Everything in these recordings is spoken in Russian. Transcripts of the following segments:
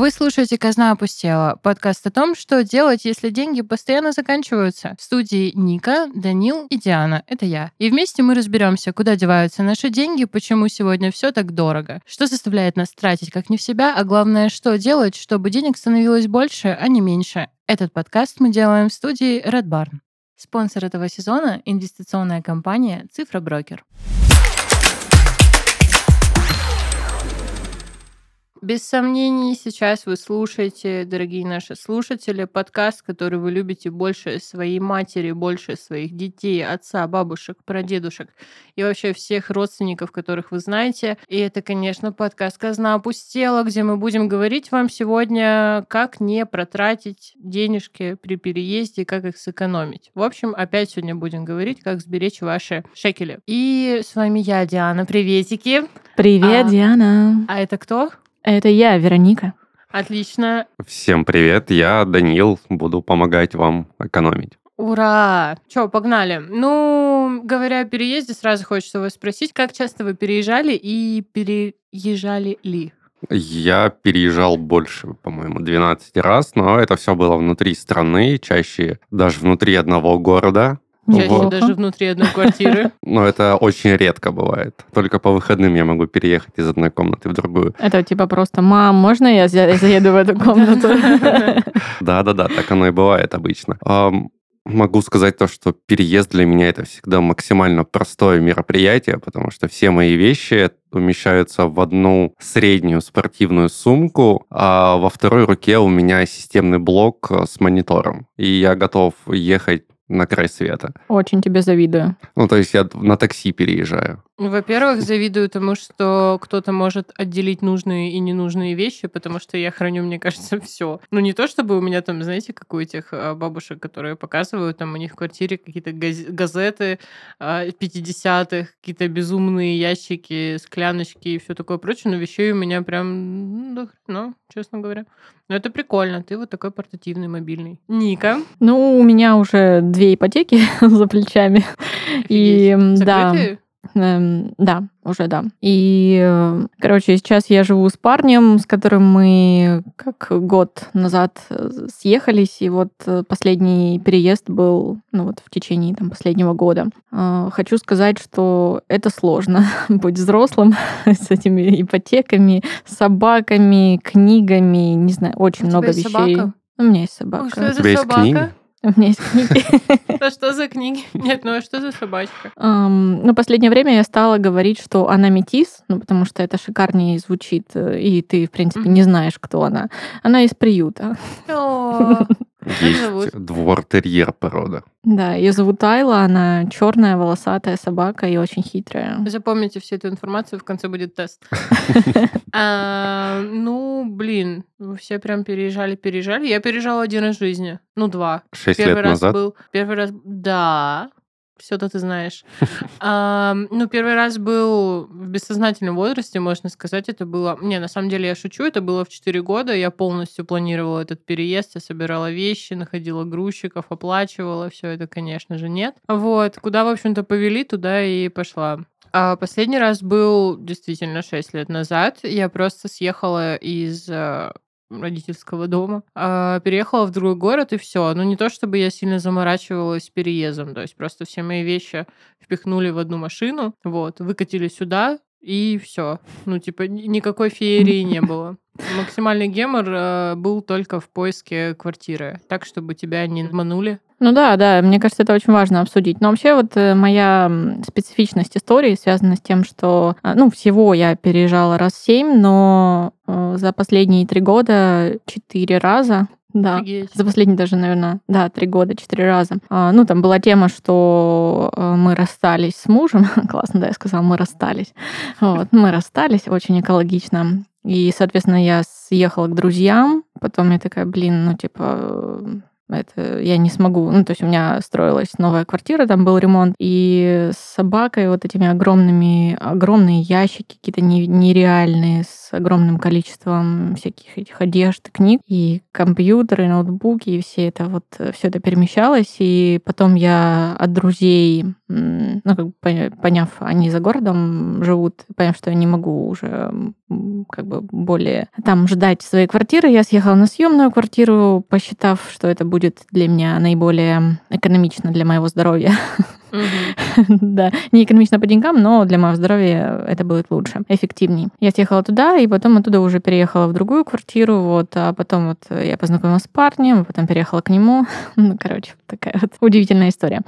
Вы слушаете «Казна опустела» — подкаст о том, что делать, если деньги постоянно заканчиваются. В студии Ника, Данил и Диана — это я. И вместе мы разберемся, куда деваются наши деньги, почему сегодня все так дорого, что заставляет нас тратить как не в себя, а главное, что делать, чтобы денег становилось больше, а не меньше. Этот подкаст мы делаем в студии Red Barn. Спонсор этого сезона — инвестиционная компания «Цифра Брокер». Без сомнений, сейчас вы слушаете, дорогие наши слушатели, подкаст, который вы любите больше своей матери, больше своих детей, отца, бабушек, прадедушек и вообще всех родственников, которых вы знаете. И это, конечно, подкаст «Казна опустела», где мы будем говорить вам сегодня, как не протратить денежки при переезде, как их сэкономить. В общем, опять сегодня будем говорить, как сберечь ваши шекели. И с вами я, Диана. Приветики. Привет, а, Диана. А это кто? Это я, Вероника. Отлично. Всем привет, я Данил, буду помогать вам экономить. Ура! Че, погнали. Ну, говоря о переезде, сразу хочется вас спросить, как часто вы переезжали и переезжали ли? Я переезжал больше, по-моему, 12 раз, но это все было внутри страны, чаще даже внутри одного города. Чаще вот. даже внутри одной квартиры. Но это очень редко бывает. Только по выходным я могу переехать из одной комнаты в другую. Это типа просто, мам, можно я заеду в эту комнату? Да-да-да, так оно и бывает обычно. Могу сказать то, что переезд для меня это всегда максимально простое мероприятие, потому что все мои вещи умещаются в одну среднюю спортивную сумку, а во второй руке у меня системный блок с монитором. И я готов ехать на край света. Очень тебе завидую. Ну, то есть я на такси переезжаю. Во-первых, завидую тому, что кто-то может отделить нужные и ненужные вещи, потому что я храню, мне кажется, все. Ну, не то чтобы у меня там, знаете, как у этих а, бабушек, которые показывают, там у них в квартире какие-то газеты 50-х, а, какие-то безумные ящики, скляночки и все такое прочее, но вещей у меня прям, ну, ну честно говоря. Но это прикольно, ты вот такой портативный, мобильный. Ника? Ну, у меня уже две ипотеки за плечами. И Закрытые? да. Эм, да, уже да. И, э, короче, сейчас я живу с парнем, с которым мы как год назад э, съехались, и вот э, последний переезд был, ну вот в течение там последнего года. Хочу сказать, что это сложно быть взрослым с этими ипотеками, собаками, книгами, не знаю, очень У много вещей. Собака? У меня есть собака. Что У тебя собака? есть книга? У меня есть книги. А что за книги? Нет, ну а что за собачка? Ну, последнее время я стала говорить, что она метис, ну, потому что это шикарнее звучит, э, и ты, в принципе, не знаешь, кто она. Она из приюта. Есть двор-терьер порода. Да, ее зовут Айла, она черная, волосатая собака и очень хитрая. Запомните всю эту информацию, в конце будет тест. А, ну, блин, все прям переезжали, переезжали. Я переезжала один раз в жизни. Ну, два. Шесть лет назад? был Первый раз, да, все-то ты знаешь. А, ну, первый раз был в бессознательном возрасте, можно сказать, это было... Не, на самом деле я шучу, это было в 4 года, я полностью планировала этот переезд, я собирала вещи, находила грузчиков, оплачивала, все это, конечно же, нет. Вот, куда, в общем-то, повели, туда и пошла. А последний раз был действительно 6 лет назад. Я просто съехала из э, родительского дома. А, переехала в другой город, и все. Ну, не то чтобы я сильно заморачивалась переездом, то есть просто все мои вещи впихнули в одну машину, вот, выкатили сюда, и все. Ну, типа, никакой феерии не было. Максимальный гемор э, был только в поиске квартиры, так, чтобы тебя не обманули. Ну да, да, мне кажется, это очень важно обсудить. Но вообще вот э, моя специфичность истории связана с тем, что, э, ну, всего я переезжала раз семь, но э, за последние три года четыре раза да, Офигеть. за последние даже, наверное, да, три года, четыре раза. А, ну, там была тема, что э, мы расстались с мужем. Классно, да, я сказала, мы расстались. Вот, мы расстались, очень экологично. И, соответственно, я съехала к друзьям. Потом я такая, блин, ну, типа, это я не смогу. Ну, то есть у меня строилась новая квартира, там был ремонт. И с собакой вот этими огромными, огромные ящики какие-то нереальные, с огромным количеством всяких этих одежд, книг, и компьютеры, и ноутбуки, и все это вот, все это перемещалось. И потом я от друзей, ну, как бы поняв, они за городом живут, поняв, что я не могу уже как бы более там ждать своей квартиры, я съехала на съемную квартиру, посчитав, что это будет для меня наиболее экономично для моего здоровья. Да, не экономично по деньгам, но для моего здоровья это будет лучше, эффективнее. Я съехала туда, и потом оттуда уже переехала в другую квартиру, вот, а потом вот я познакомилась с парнем, потом переехала к нему. Ну, короче, такая вот удивительная история.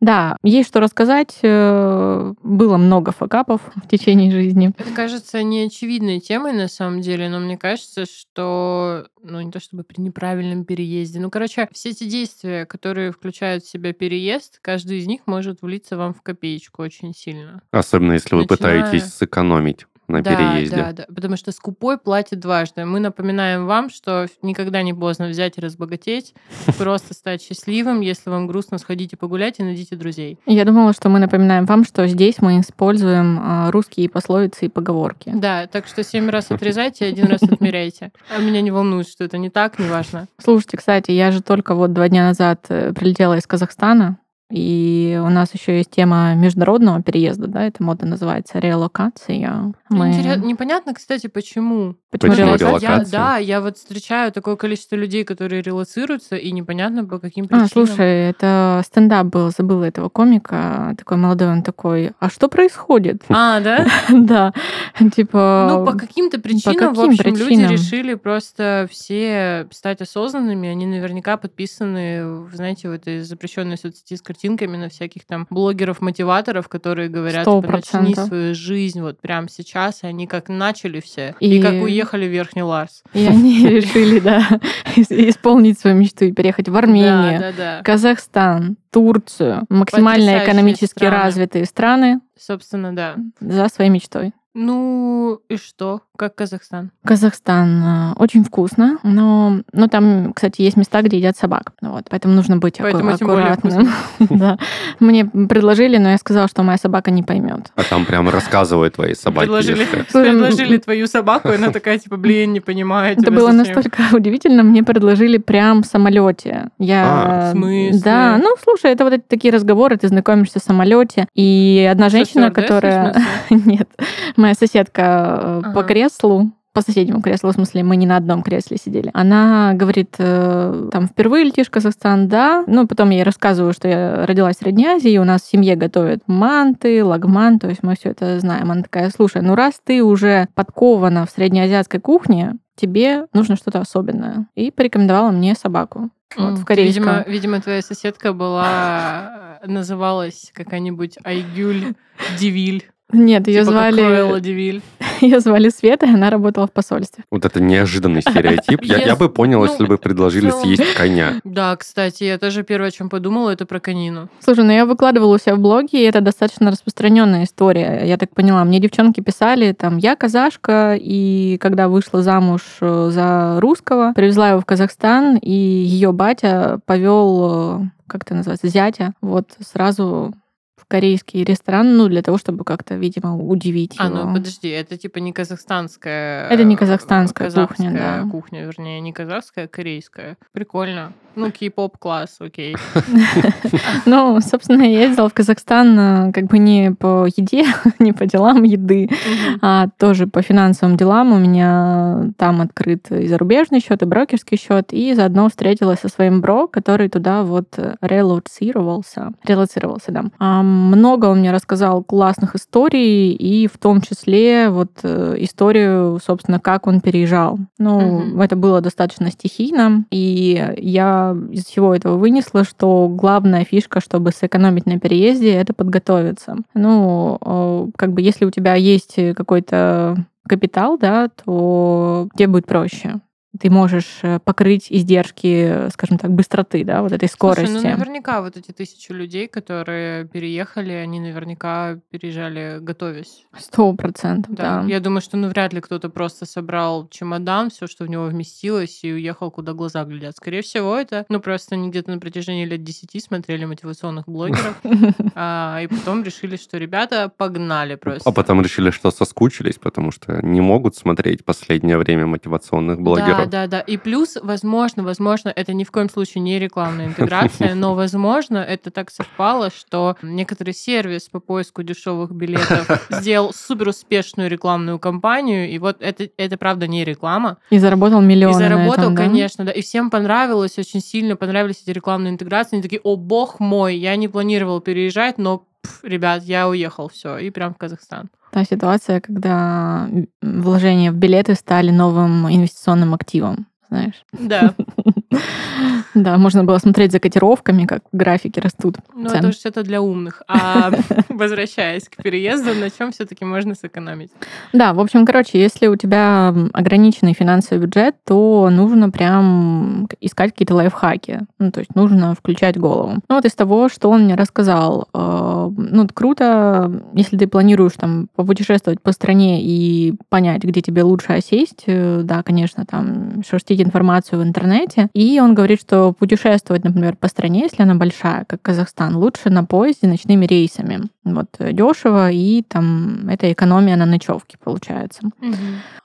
Да, есть что рассказать. Э, было много факапов в течение жизни. Это кажется неочевидной темой на самом деле, но мне кажется, что, ну, не то чтобы при неправильном переезде, ну, короче, все эти действия, которые включают в себя переезд, каждый из них может влиться вам в копеечку очень сильно. Особенно если вы Начиная... пытаетесь сэкономить на да, переезде. Да, да, потому что скупой платит дважды. Мы напоминаем вам, что никогда не поздно взять и разбогатеть, просто стать счастливым. Если вам грустно, сходите погулять и найдите друзей. Я думала, что мы напоминаем вам, что здесь мы используем а, русские пословицы и поговорки. Да, так что семь раз отрезайте, один раз отмеряйте. А меня не волнует, что это не так, неважно. Слушайте, кстати, я же только вот два дня назад э, прилетела из Казахстана, и у нас еще есть тема международного переезда, да, это мода называется релокация. Мы... Интерес... Непонятно, кстати, почему. Почему, почему релокация? Я, да, я вот встречаю такое количество людей, которые релацируются, и непонятно по каким причинам. А, слушай, это стендап был, забыла этого комика, такой молодой, он такой, а что происходит? А, да? Да, типа... Ну, по каким-то причинам, в общем, люди решили просто все стать осознанными, они наверняка подписаны, знаете, в этой запрещенной соцсети с картинками на всяких там блогеров-мотиваторов, которые говорят, типа, начни свою жизнь вот прямо сейчас, и они как начали все, и, и как уехали в Верхний Ларс. И они решили, да, исполнить свою мечту и переехать в Армению, да, да, да. Казахстан, Турцию, максимально экономически страны. развитые страны. Собственно, да. За своей мечтой. Ну и что? Как Казахстан? Казахстан э, очень вкусно, но, но там, кстати, есть места, где едят собак. Вот, поэтому нужно быть поэтому аккуратным. да. Мне предложили, но я сказала, что моя собака не поймет. А там прямо рассказывают твои собаки. Предложили, предложили твою собаку, и она такая, типа, блин, не понимаю. Это было настолько удивительно. Мне предложили прям в самолете. Я... А, в смысле? Да, ну, слушай, это вот эти такие разговоры, ты знакомишься в самолете, и одна женщина, которая... Нет, моя соседка э, по креслу, по соседнему креслу, в смысле, мы не на одном кресле сидели. Она говорит, э, там, впервые летишь в Казахстан, да. Ну, потом я ей рассказываю, что я родилась в Средней Азии, и у нас в семье готовят манты, лагман, то есть мы все это знаем. Она такая, слушай, ну раз ты уже подкована в среднеазиатской кухне, тебе нужно что-то особенное. И порекомендовала мне собаку. Вот, в корейском. Видимо, видимо, твоя соседка была называлась какая-нибудь Айгюль Дивиль. Нет, ее типа звали... Ее звали Света, и она работала в посольстве. Вот это неожиданный стереотип. Я, я бы понял, ну, если бы предложили съесть коня. Да, кстати, я тоже первое, о чем подумала, это про конину. Слушай, ну я выкладывала у себя в блоге, и это достаточно распространенная история. Я так поняла, мне девчонки писали, там, я казашка, и когда вышла замуж э, за русского, привезла его в Казахстан, и ее батя повел э, как это называется, зятя, вот сразу корейский ресторан, ну, для того, чтобы как-то, видимо, удивить а, его. А, ну, подожди, это типа не казахстанская... Это не казахстанская кухня, да. кухня, вернее, не казахская, а корейская. Прикольно. Ну, кей-поп класс, окей. Ну, собственно, я ездила в Казахстан э, как бы не по еде, не по делам еды, а тоже по финансовым делам. У меня там открыт и зарубежный счет, и брокерский счет, и заодно встретилась со своим бро, который туда вот релоцировался. Релоцировался, да много он мне рассказал классных историй, и в том числе вот э, историю, собственно, как он переезжал. Ну, это было достаточно стихийно, и я из всего этого вынесла, что главная фишка, чтобы сэкономить на переезде, это подготовиться. Ну, э, как бы если у тебя есть какой-то капитал, да, то тебе будет проще ты можешь э, покрыть издержки, скажем так, быстроты, да, вот этой скорости. Слушай, ну наверняка вот эти тысячи людей, которые переехали, они наверняка переезжали готовясь. Сто процентов, да. Я думаю, что ну вряд ли кто-то просто собрал чемодан, все, что в него вместилось, и уехал, куда глаза глядят. Скорее всего, это, ну просто они где-то на протяжении лет десяти смотрели мотивационных блогеров, а, и потом решили, что ребята погнали просто. А потом решили, что соскучились, потому что не могут смотреть последнее время мотивационных блогеров. Да, да, да. И плюс, возможно, возможно, это ни в коем случае не рекламная интеграция, но, возможно, это так совпало, что некоторый сервис по поиску дешевых билетов сделал супер успешную рекламную кампанию, и вот это, это правда не реклама. И заработал миллионы И заработал, этом, да? конечно, да. И всем понравилось, очень сильно понравились эти рекламные интеграции. Они такие, о бог мой, я не планировал переезжать, но, ребят, я уехал, все, и прям в Казахстан. Та ситуация, когда вложения в билеты стали новым инвестиционным активом, знаешь. Да. Да, можно было смотреть за котировками, как графики растут. Ну, это уж это для умных. А возвращаясь к переезду, на чем все-таки можно сэкономить? Да, в общем, короче, если у тебя ограниченный финансовый бюджет, то нужно прям искать какие-то лайфхаки. Ну, то есть нужно включать голову. Ну, вот из того, что он мне рассказал, э, ну, это круто, если ты планируешь там попутешествовать по стране и понять, где тебе лучше осесть, э, да, конечно, там шерстить информацию в интернете. И он говорит, что путешествовать, например, по стране, если она большая, как Казахстан, лучше на поезде ночными рейсами. Вот дешево, и там это экономия на ночевке получается.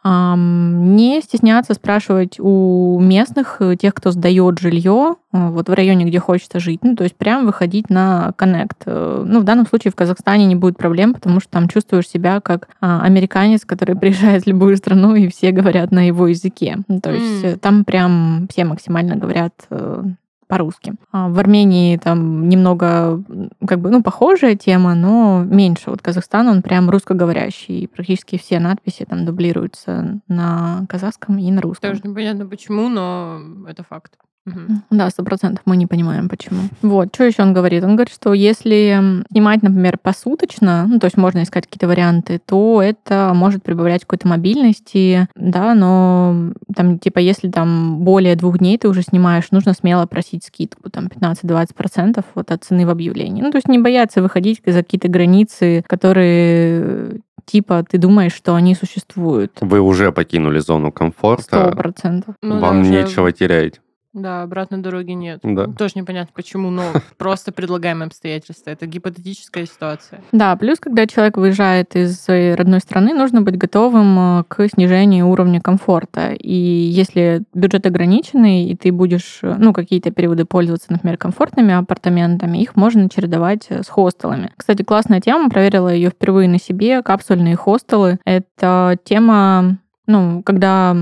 Ам, Не стесняться спрашивать у местных, э, тех, кто сдает жилье, э, вот в районе, где хочется жить. Ну, то есть прям выходить на коннект. Э, Ну, в данном случае в Казахстане не будет проблем, потому что там чувствуешь себя как а, американец, который приезжает в любую страну, и все говорят на его языке. Ну, То есть э, там прям все максимально говорят э, по-русски. А в Армении там немного, как бы, ну, похожая тема, но меньше. Вот Казахстан, он прям русскоговорящий. И практически все надписи там дублируются на казахском и на русском. Тоже непонятно почему, но это факт. Мгм. Да, сто процентов. Мы не понимаем, почему. Вот, что еще он говорит? Он говорит, что если снимать, например, посуточно, ну, то есть можно искать какие-то варианты, то это может прибавлять какой-то мобильности, да, но там, типа, если там более двух дней ты уже снимаешь, нужно смело просить скидку, там, 15-20% вот от цены в объявлении. Ну, то есть не бояться выходить за какие-то границы, которые типа ты думаешь, что они существуют. Вы уже покинули зону Сто комфорта, процентов. Ну да, вам нечего терять. Да, обратной дороги нет. Да. Тоже непонятно почему, но просто предлагаемые обстоятельства. Это гипотетическая ситуация. Да, плюс, когда человек выезжает из своей родной страны, нужно быть готовым э, к снижению уровня комфорта. И если бюджет ограниченный, и ты будешь, э, ну, какие-то периоды пользоваться, например, комфортными апартаментами, их можно чередовать э, с хостелами. Кстати, классная тема, проверила ее впервые на себе, капсульные хостелы. Это тема, ну, когда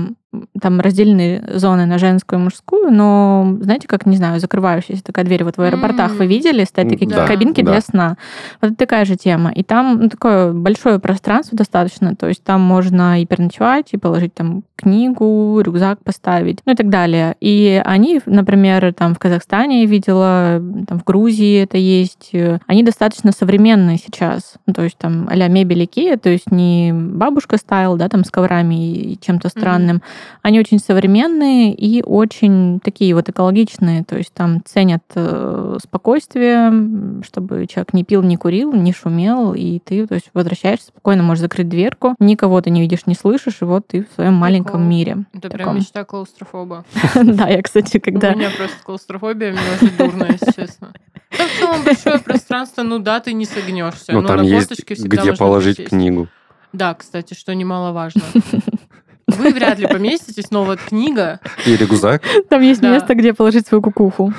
там разделены зоны на женскую и мужскую, но, знаете, как, не знаю, закрывающаяся такая дверь. Вот в аэропортах вы видели, стоят такие Да, кабинки да. для сна. Вот это такая же тема. И там ну, такое большое пространство достаточно, то есть там можно и переночевать, и положить там книгу, рюкзак поставить, ну и так далее. И они, например, там в Казахстане я видела, там в Грузии это есть, э, они достаточно современные сейчас. Ну, то есть там а-ля мебель Икея, то есть не бабушка стайл, да, там с коврами и чем-то странным. Они очень современные и очень такие вот экологичные, то есть там ценят э, спокойствие, чтобы человек не пил, не курил, не шумел, и ты, то есть, возвращаешься спокойно, можешь закрыть дверку, никого ты не видишь, не слышишь, и вот ты в своем маленьком Прикол. мире. Это прям таком. мечта клаустрофоба. Да, я, кстати, У когда... меня просто клаустрофобия, мне уже дурно, если честно. Там в целом большое пространство, ну да, ты не согнешься. Но но там есть где положить книгу. Да, кстати, что немаловажно. Вы вряд ли поместитесь, но вот книга, И рюкзак. Там есть Да. место, где положить свою кукуху.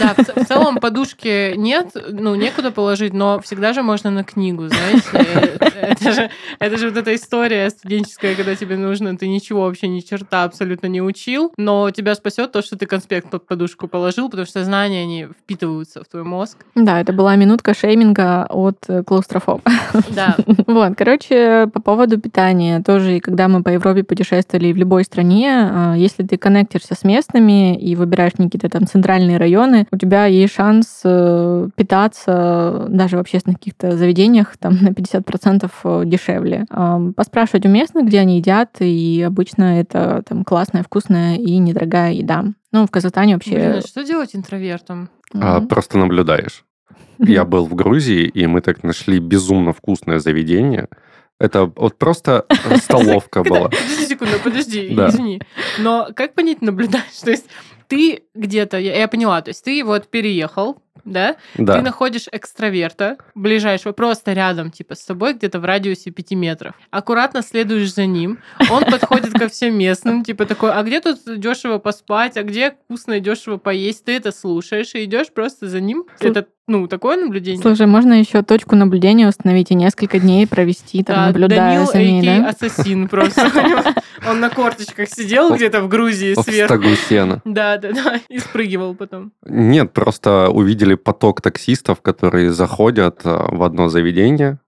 да, в, в целом подушки нет, ну, некуда положить, но всегда же можно на книгу, знаете. Это же, это же вот эта история студенческая, когда тебе нужно, ты ничего вообще, ни черта абсолютно не учил, но тебя спасет то, что ты конспект под подушку положил, потому что знания, они впитываются в твой мозг. Да, это была минутка шейминга от э, клаустрофоба. Да, Вот, короче, по поводу питания тоже, и когда мы по Европе путешествовали путешествовали в любой стране, а, если ты коннектишься с местными и выбираешь какие-то там центральные районы, у тебя есть шанс э, питаться даже в общественных каких-то заведениях там на 50% э, дешевле. Поспрашивать у местных, где они едят, и обычно это там классная, вкусная и недорогая еда. Ну, в Казахстане вообще... Блин, а что делать интровертом? А, просто наблюдаешь. Я был в Грузии, и мы так нашли безумно вкусное заведение. Это вот просто столовка была. Подожди секунду, подожди, извини. Но как понять наблюдаешь? То есть ты где-то, я поняла, то есть ты вот переехал, да? Да. Ты находишь экстраверта ближайшего, просто рядом, типа, с собой, где-то в радиусе 5 метров. Аккуратно следуешь за ним. Он подходит ко всем местным, типа такой, а где тут дешево поспать, а где вкусно и дешево поесть? Ты это слушаешь и идешь просто за ним. Это ну, такое наблюдение. Слушай, можно еще точку наблюдения установить и несколько дней провести, там, да, наблюдая Данил, за ней, да? ассасин просто. Он на корточках сидел где-то в Грузии сверху. В сена. Да, да, да, и спрыгивал потом. Нет, просто увидели поток таксистов, которые заходят э, в одно заведение,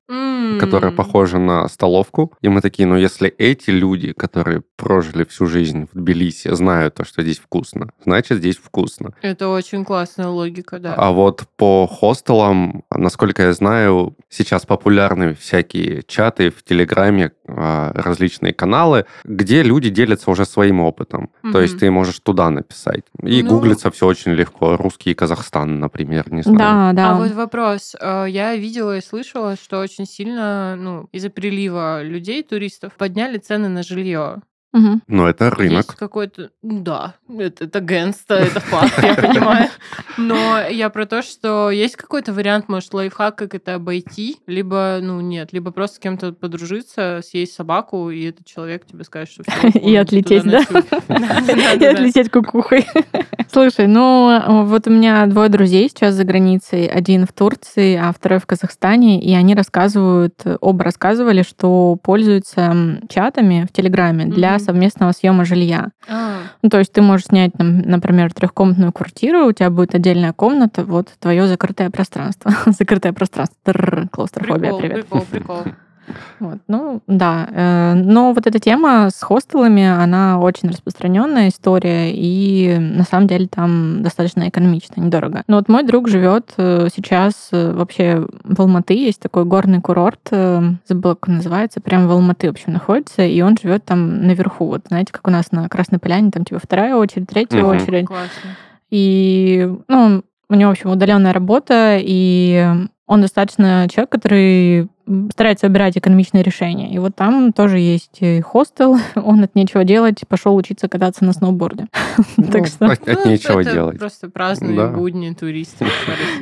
которая похожа на столовку. И мы такие, ну если эти люди, которые прожили всю жизнь в Тбилиси, знают то, что здесь вкусно, значит здесь вкусно. Это очень классная логика, да. А вот по хостелам, насколько я знаю, сейчас популярны всякие чаты в Телеграме, различные каналы, где люди делятся уже своим опытом. Mm-hmm. То есть ты можешь туда написать. И ну... гуглится все очень легко. Русский Казахстан, например, не знаю. Да, да. А вот вопрос. Э, я видела и слышала, что очень очень сильно, ну, из-за прилива людей, туристов, подняли цены на жилье. Угу. Но это рынок. Есть какой-то... Да, это, это генста, это факт, я понимаю. Но я про то, что есть какой-то вариант, может, лайфхак, как это обойти, либо, ну, нет, либо просто с кем-то подружиться, съесть собаку, и этот человек тебе скажет, что все. И отлететь, да? И отлететь кукухой. Слушай, ну, вот у меня двое друзей сейчас за границей. Один в Турции, а второй в Казахстане. И они рассказывают, оба рассказывали, что пользуются чатами в Телеграме для совместного съема жилья. А. Ну, то есть ты можешь снять, например, трехкомнатную квартиру, у тебя будет отдельная комната, вот твое закрытое пространство. закрытое пространство. Клаустрофобия, привет. Прикол, прикол. Вот, ну, да. Э, но вот эта тема с хостелами, она очень распространенная история, и на самом деле там достаточно экономично, недорого. Но вот мой друг живет э, сейчас э, вообще в Алматы, есть такой горный курорт, забыла, как он называется, прям в Алматы, в общем, находится, и он живет там наверху. Вот знаете, как у нас на Красной Поляне, там типа вторая очередь, третья угу. очередь. Классно. И, ну, у него, в общем, удаленная работа, и он достаточно человек, который старается выбирать экономичные решения. И вот там тоже есть хостел, он от нечего делать пошел учиться кататься на сноуборде. так ну, что... От, ну, нечего делать. Просто праздные будни туристов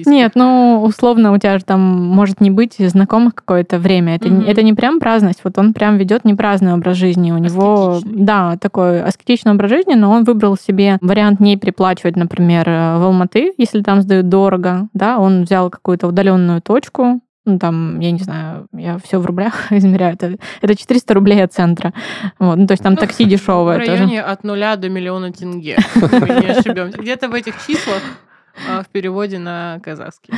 Нет, ну, условно, у тебя же там может не быть знакомых какое-то время. Это, это не прям праздность. Вот он прям ведет не праздный образ жизни. У него, да, такой аскетичный образ жизни, но он выбрал себе вариант не переплачивать, например, в Алматы, если там сдают дорого, да, он взял какую-то удаленную точку, ну, там, я не знаю, я все в рублях измеряю, это, это 400 рублей от центра. Вот, ну, то есть там ну, такси дешевое. В районе тоже. от нуля до миллиона тенге, мы не ошибемся. Где-то в этих числах а, в переводе на казахский.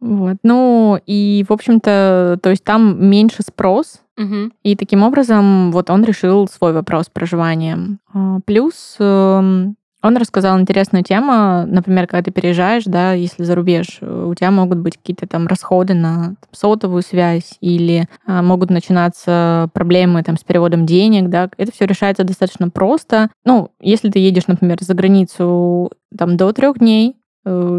Вот, ну, и, в общем-то, то есть там меньше спрос, Угу. И таким образом вот он решил свой вопрос с проживанием. А, плюс эм, он рассказал интересную тему, например, когда ты переезжаешь, да, если за рубеж, у тебя могут быть какие-то там расходы на там, сотовую связь или а, могут начинаться проблемы там с переводом денег, да, это все решается достаточно просто. Ну, если ты едешь, например, за границу там до трех дней, Э,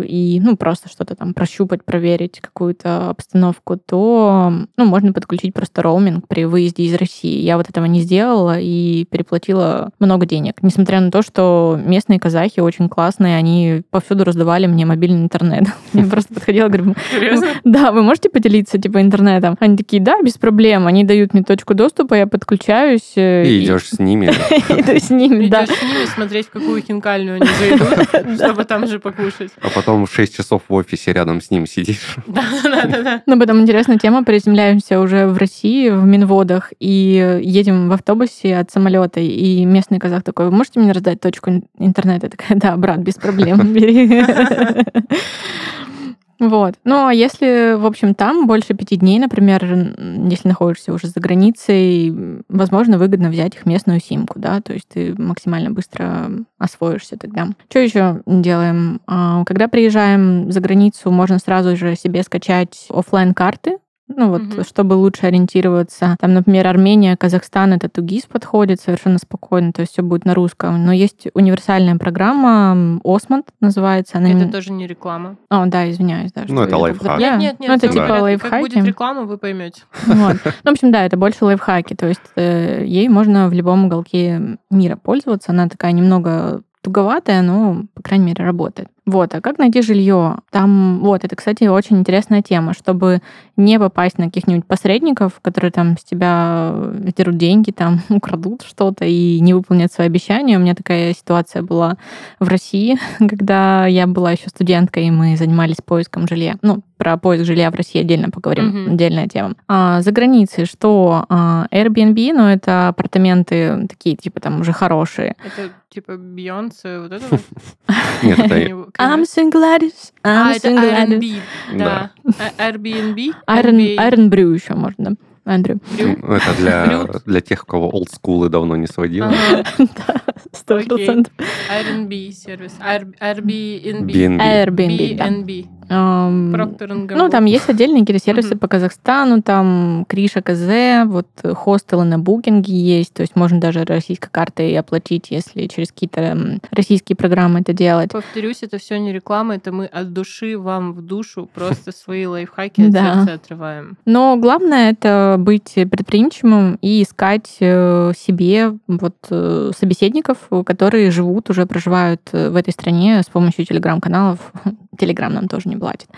и, ну, просто что-то там прощупать, проверить какую-то обстановку, то, ну, можно подключить просто роуминг при выезде из России. Я вот этого не сделала и переплатила много денег. Несмотря на то, что местные казахи очень классные, они повсюду раздавали мне мобильный интернет. Я просто подходила, говорю, да, вы можете поделиться, типа, интернетом? Они такие, да, без проблем. Они дают мне точку доступа, я подключаюсь. Э, и идешь с ними. Иду с ними, да. Идешь с ними смотреть, в какую хинкальную они зайдут, чтобы там же покушать а потом 6 часов в офисе рядом с ним сидишь. Да-да-да. Ну, потом интересная тема. Приземляемся уже в России, в Минводах, и едем в автобусе от самолета, и местный казах такой, вы можете мне раздать точку интернета? Я такая, да, брат, без проблем, бери. Вот. Ну, а если, в общем, там больше пяти дней, например, если находишься уже за границей, возможно, выгодно взять их местную симку, да, то есть ты максимально быстро освоишься тогда. Что еще делаем? А, когда приезжаем за границу, можно сразу же себе скачать офлайн карты ну вот, угу. чтобы лучше ориентироваться. Там, например, Армения, Казахстан, это Тугис подходит совершенно спокойно, то есть все будет на русском. Но есть универсальная программа, Осмонд называется. Она... Это тоже не реклама. О, да, извиняюсь. Да, ну, это лайфхак. Нет, нет, нет. Ну, это типа да. лайфхаки. Как будет реклама, вы поймете. Вот. Ну, в общем, да, это больше лайфхаки. То есть э, ей можно в любом уголке мира пользоваться. Она такая немного туговатая, но, по крайней мере, работает. Вот, а как найти жилье? Там, вот, это, кстати, очень интересная тема, чтобы не попасть на каких-нибудь посредников, которые там с тебя дерут деньги, там украдут что-то и не выполнят свои обещания. У меня такая ситуация была в России, когда я была еще студенткой, и мы занимались поиском жилья. Ну, про поиск жилья в России отдельно поговорим, mm-hmm. отдельная тема. А, за границей что? А, Airbnb, ну, это апартаменты такие, типа, там уже хорошие. Это типа Бейонсе, вот это вот? Нет, это I'm single Gladys. I'm а, это Airbnb. Да. А, Airbnb. Brew еще можно. Андрю. Ну, это для, для тех, у кого олдскулы давно не сводило. Да, сто процентов. Airbnb сервис. Airbnb. Airbnb, ну, там есть отдельные какие-то сервисы по Казахстану, там Криша КЗ, вот хостелы на букинге есть, то есть можно даже российской картой оплатить, если через какие-то российские программы это делать. Повторюсь, это все не реклама, это мы от души вам в душу просто свои лайфхаки от сердца отрываем. Но главное это быть предприимчивым и искать э, себе вот э, собеседников, которые живут, уже проживают э, в этой стране с помощью телеграм-каналов. Телеграм нам тоже не платит.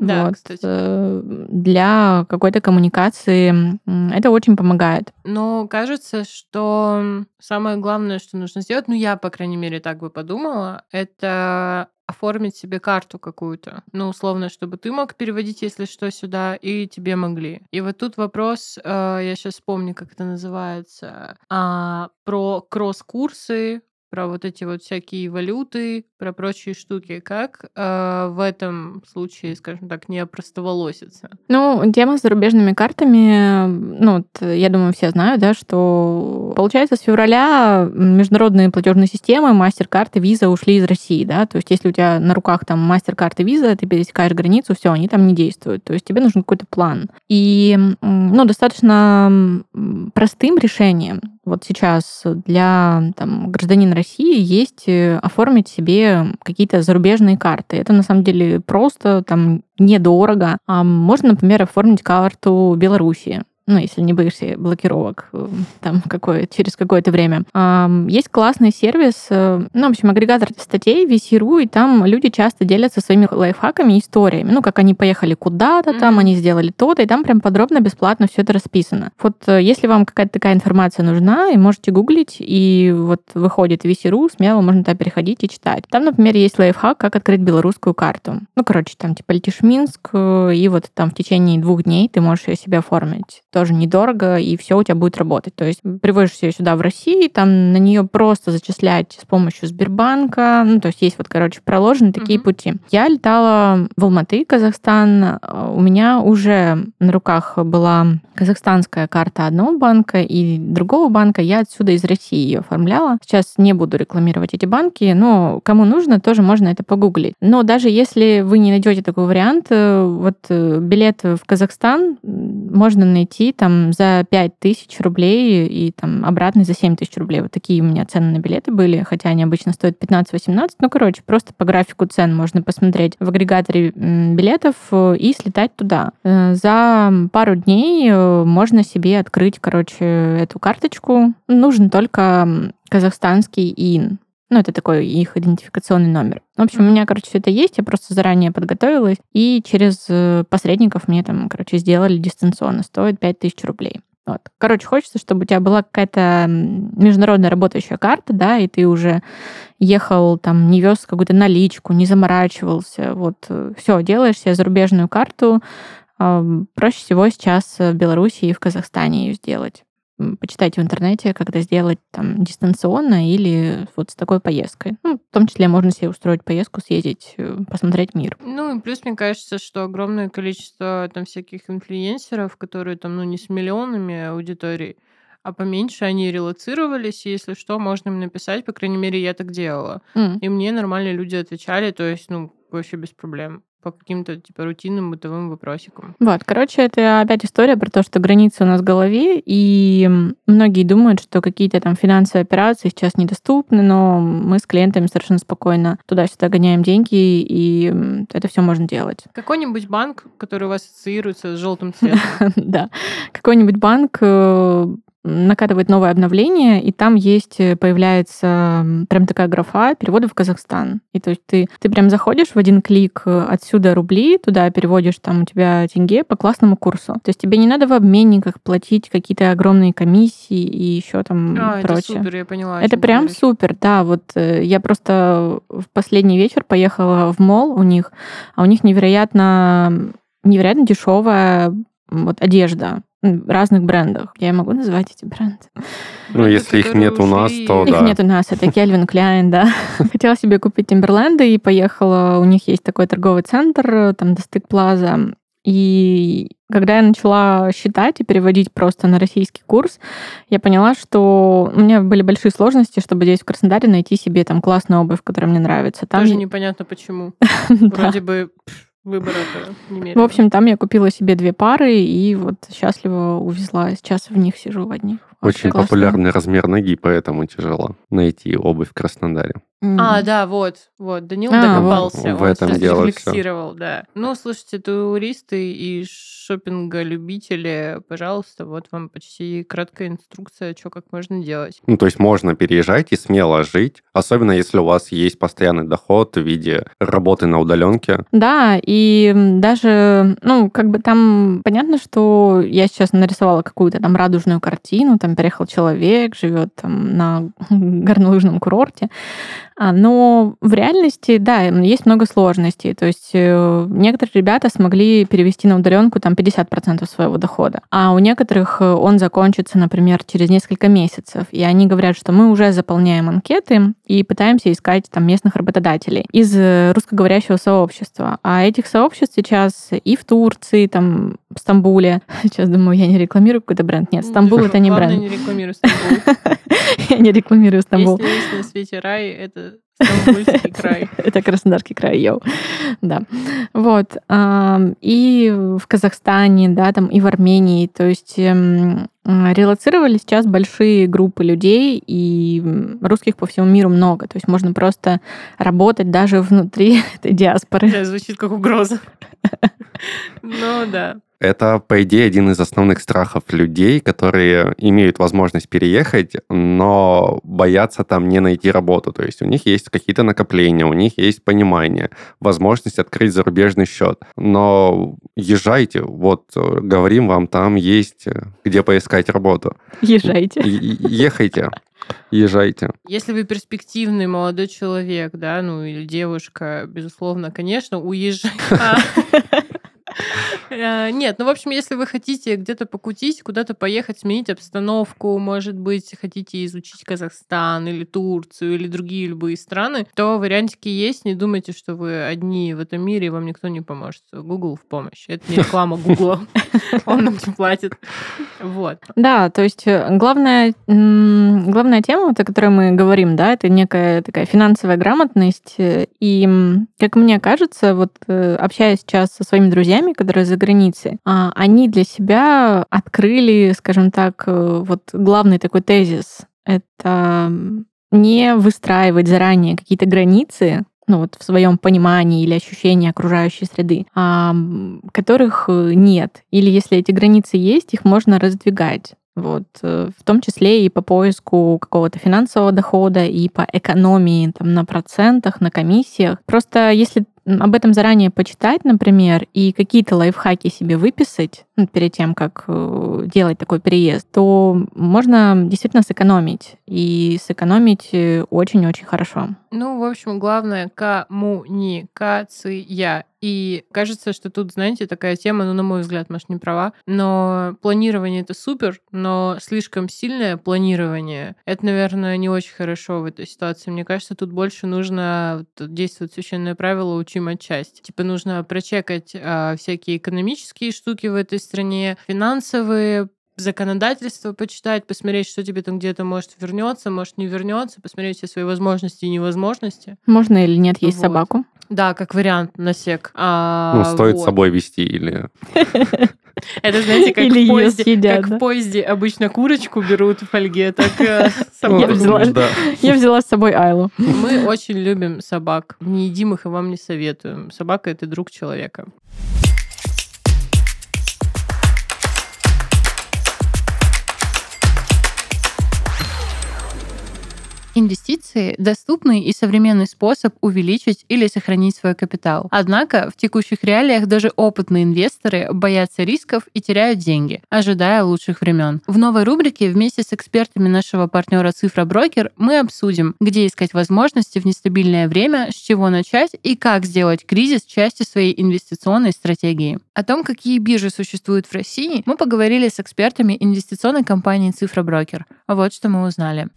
Да, вот. кстати. Э, для какой-то коммуникации это очень помогает. Но кажется, что самое главное, что нужно сделать, ну я, по крайней мере, так бы подумала, это оформить себе карту какую-то. Ну, условно, чтобы ты мог переводить, если что, сюда, и тебе могли. И вот тут вопрос, э, я сейчас помню, как это называется, э, про кросс-курсы, про вот эти вот всякие валюты, про прочие штуки. Как э, в этом случае, скажем так, не опростоволоситься? Ну, тема с зарубежными картами, ну, я думаю, все знают, да, что получается с февраля международные платежные системы, мастер-карты, виза ушли из России, да, то есть если у тебя на руках там мастер-карты, виза, ты пересекаешь границу, все, они там не действуют, то есть тебе нужен какой-то план. И, ну, достаточно простым решением вот сейчас для там, гражданина России есть э, оформить себе какие-то зарубежные карты. Это на самом деле просто, там, недорого. А можно, например, оформить карту Беларуси ну, если не боишься блокировок э, там какое, через какое-то время. Есть классный сервис, э, ну, в общем, агрегатор статей, VC.ru, и там люди часто делятся своими лайфхаками и историями, ну, как они поехали куда-то, там они сделали то-то, и там прям подробно, бесплатно все это расписано. Вот э, если вам какая-то такая информация нужна, и можете гуглить, и вот выходит VC.ru, смело можно туда переходить и читать. Там, например, есть лайфхак, как открыть белорусскую карту. Ну, короче, там типа летишь в Минск, и вот там в течение двух дней ты можешь ее себе оформить тоже недорого, и все у тебя будет работать. То есть привозишь ее сюда в России, там на нее просто зачислять с помощью Сбербанка, ну, то есть есть вот, короче, проложены такие mm-hmm. пути. Я летала в Алматы, Казахстан, у меня уже на руках была казахстанская карта одного банка и другого банка, я отсюда из России ее оформляла. Сейчас не буду рекламировать эти банки, но кому нужно, тоже можно это погуглить. Но даже если вы не найдете такой вариант, э, вот э, билет в Казахстан можно найти там за 5 тысяч рублей и там обратный за 7 тысяч рублей. Вот такие у меня цены на билеты были, хотя они обычно стоят 15-18. Ну, короче, просто по графику цен можно посмотреть в агрегаторе билетов э, и слетать туда. Э, за пару дней э, можно себе открыть, короче, эту карточку. Нужен только казахстанский ИН. Ну, это такой их идентификационный номер. В общем, у меня, короче, все это есть, я просто заранее подготовилась, и через э, посредников мне там, короче, сделали дистанционно, стоит 5000 рублей. Вот. Короче, хочется, чтобы у тебя была какая-то международная работающая карта, да, и ты уже ехал, там, не вез какую-то наличку, не заморачивался, вот, э, все, делаешь себе зарубежную карту, проще всего сейчас в Беларуси и в Казахстане ее сделать. Почитайте в интернете, как это сделать там дистанционно или вот с такой поездкой. Ну, в том числе можно себе устроить поездку, съездить, э, посмотреть мир. Ну и плюс, мне кажется, что огромное количество там всяких инфлюенсеров, которые там, ну, не с миллионами аудиторий, а поменьше они релацировались, и если что, можно им написать, по крайней мере, я так делала. М. И мне нормальные люди отвечали, то есть, ну, вообще без проблем по каким-то типа рутинным бытовым вопросикам. Вот, короче, это опять история про то, что границы у нас в голове, и многие думают, что какие-то там финансовые операции сейчас недоступны, но мы с клиентами совершенно спокойно туда-сюда гоняем деньги, и это все можно делать. Какой-нибудь банк, который у вас ассоциируется с желтым цветом. Да. Какой-нибудь банк э, накатывает новое обновление, и там есть, э, появляется прям такая графа перевода в Казахстан. И то есть ты, ты прям заходишь в один клик э, отсюда рубли, туда переводишь там у тебя тенге по классному курсу. То есть тебе не надо в обменниках платить какие-то огромные комиссии и еще там А, это прочее. супер, я поняла. Это прям говоришь. супер, да. Вот э, я просто в последний вечер поехала в мол у них, а у них невероятно, невероятно дешевая вот одежда разных брендов. Я могу назвать эти бренды? Ну, Бренды, если их нет у нас, то Их да. нет у нас, это Кельвин Кляйн, да. Хотела себе купить Тимберленды и поехала. У них есть такой торговый центр, там Достык Плаза. И когда я начала считать и переводить просто на российский курс, я поняла, что у меня были большие сложности, чтобы здесь в Краснодаре найти себе там классную обувь, которая мне нравится. Там Тоже непонятно почему. Вроде бы выбора-то немерено. В общем, там я купила себе две пары и вот счастливо увезла. Сейчас в них сижу в одних. Очень популярный размер ноги, поэтому тяжело найти обувь в Краснодаре. М. А, да, вот, вот, Данил А, докопался. в он этом сейчас дело рефлексировал, да. Ну, слушайте, туристы и шопинга любители, пожалуйста, вот вам почти краткая инструкция, что как можно делать. Ну, то есть можно переезжать и смело жить, особенно если у вас есть постоянный доход в виде работы на удаленке. Да, и даже, ну, как бы там понятно, что я сейчас нарисовала какую-то там радужную картину, там переехал человек, живет там на горнолыжном курорте, но в реальности, да, есть много сложностей. То есть э, некоторые ребята смогли перевести на удаленку там 50% своего дохода, а у некоторых э, он закончится, например, через несколько месяцев, и они говорят, что мы уже заполняем анкеты и пытаемся искать там местных работодателей из э, русскоговорящего сообщества. А этих сообществ сейчас и в Турции, там, в Стамбуле. Сейчас думаю, я не рекламирую какой-то бренд. Нет, Стамбул это не бренд. не рекламируй Стамбул. Я не рекламирую Стамбул. Если есть на свете рай, это Стамбульский край. Это Краснодарский край, йоу. Да. Вот. И в Казахстане, да, там и в Армении. То есть эм, э, релацировали сейчас большие группы людей, и русских по всему миру много. То есть можно просто работать даже внутри этой диаспоры. Да, звучит как угроза. Ну да. Это, по идее, один из основных страхов людей, которые имеют возможность переехать, но боятся там не найти работу. То есть у них есть какие-то накопления, у них есть понимание, возможность открыть зарубежный счет. Но езжайте, вот говорим вам, там есть где поискать работу. Езжайте. Е- Ехайте, езжайте. Если вы перспективный молодой человек, да, ну или девушка, безусловно, конечно, уезжай. Э, Нет, ну, в общем, если вы хотите где-то покутить, куда-то поехать, сменить обстановку, может быть, хотите изучить Казахстан или Турцию или другие любые страны, то вариантики есть. Не думайте, что вы одни в этом мире, и вам никто не поможет. Google в помощь. Это не реклама Гугла. Он нам платит. Вот. Да, то есть э, главная, главная тема, о которой мы говорим, да, это некая такая финансовая грамотность. э, И, как мне кажется, вот общаясь сейчас со своими друзьями, которые за границей, а, они для себя открыли, скажем так, э, вот главный такой тезис. Это не выстраивать заранее какие-то границы, ну вот в своем понимании или ощущении окружающей среды, а, которых э, нет. Или если эти границы есть, их можно раздвигать. Вот, э, в том числе и по поиску какого-то финансового дохода, и по экономии там, на процентах, на комиссиях. Просто если об этом заранее почитать, например, и какие-то лайфхаки себе выписать ну, перед тем, как э, делать такой переезд, то можно действительно сэкономить. И сэкономить э, очень-очень хорошо. Ну, в общем, главное коммуникация. И кажется, что тут, знаете, такая тема, ну, на мой взгляд, может, не права, но планирование — это супер, но слишком сильное планирование — это, наверное, не очень хорошо в этой ситуации. Мне кажется, тут больше нужно действовать священное правило «учим отчасти». Типа нужно прочекать а, всякие экономические штуки в этой стране, финансовые, законодательство почитать, посмотреть, что тебе там где-то может вернется, может не вернется, посмотреть все свои возможности и невозможности. Можно или нет есть вот. собаку? Да, как вариант на сек. А, ну, стоит вот. с собой вести или... Это, знаете, как, Или в, поезде, съедят, как да? в поезде обычно курочку берут в фольге, так э, я, взяла, да. я взяла с собой Айлу. Мы очень любим собак. Не едим их и вам не советуем. Собака — это друг человека. Инвестиции – доступный и современный способ увеличить или сохранить свой капитал. Однако в текущих реалиях даже опытные инвесторы боятся рисков и теряют деньги, ожидая лучших времен. В новой рубрике вместе с экспертами нашего партнера Цифра Брокер мы обсудим, где искать возможности в нестабильное время, с чего начать и как сделать кризис частью своей инвестиционной стратегии. О том, какие биржи существуют в России, мы поговорили с экспертами инвестиционной компании Цифра Брокер. Вот что мы узнали.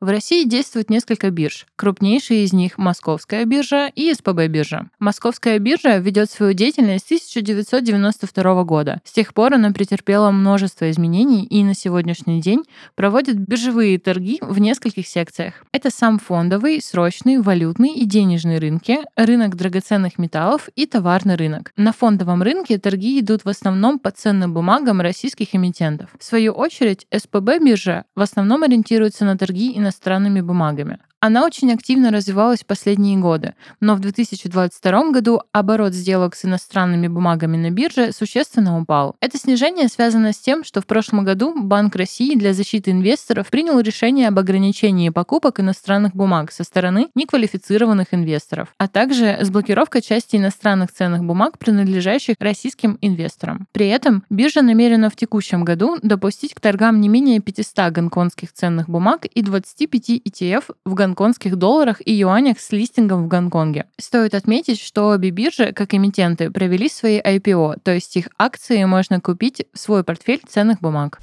В России действует несколько бирж. Крупнейшие из них – Московская биржа и СПБ биржа. Московская биржа ведет свою деятельность с 1992 года. С тех пор она претерпела множество изменений и на сегодняшний день проводит биржевые торги в нескольких секциях. Это сам фондовый, срочный, валютный и денежный рынки, рынок драгоценных металлов и товарный рынок. На фондовом рынке торги идут в основном по ценным бумагам российских эмитентов. В свою очередь, СПБ биржа в основном ориентируется на торги и иностранными бумагами. Она очень активно развивалась в последние годы, но в 2022 году оборот сделок с иностранными бумагами на бирже существенно упал. Это снижение связано с тем, что в прошлом году Банк России для защиты инвесторов принял решение об ограничении покупок иностранных бумаг со стороны неквалифицированных инвесторов, а также с блокировкой части иностранных ценных бумаг, принадлежащих российским инвесторам. При этом биржа намерена в текущем году допустить к торгам не менее 500 гонконгских ценных бумаг и 25 ETF в гонконгских гонконгских долларах и юанях с листингом в Гонконге. Стоит отметить, что обе биржи, как эмитенты, провели свои IPO, то есть их акции можно купить в свой портфель ценных бумаг.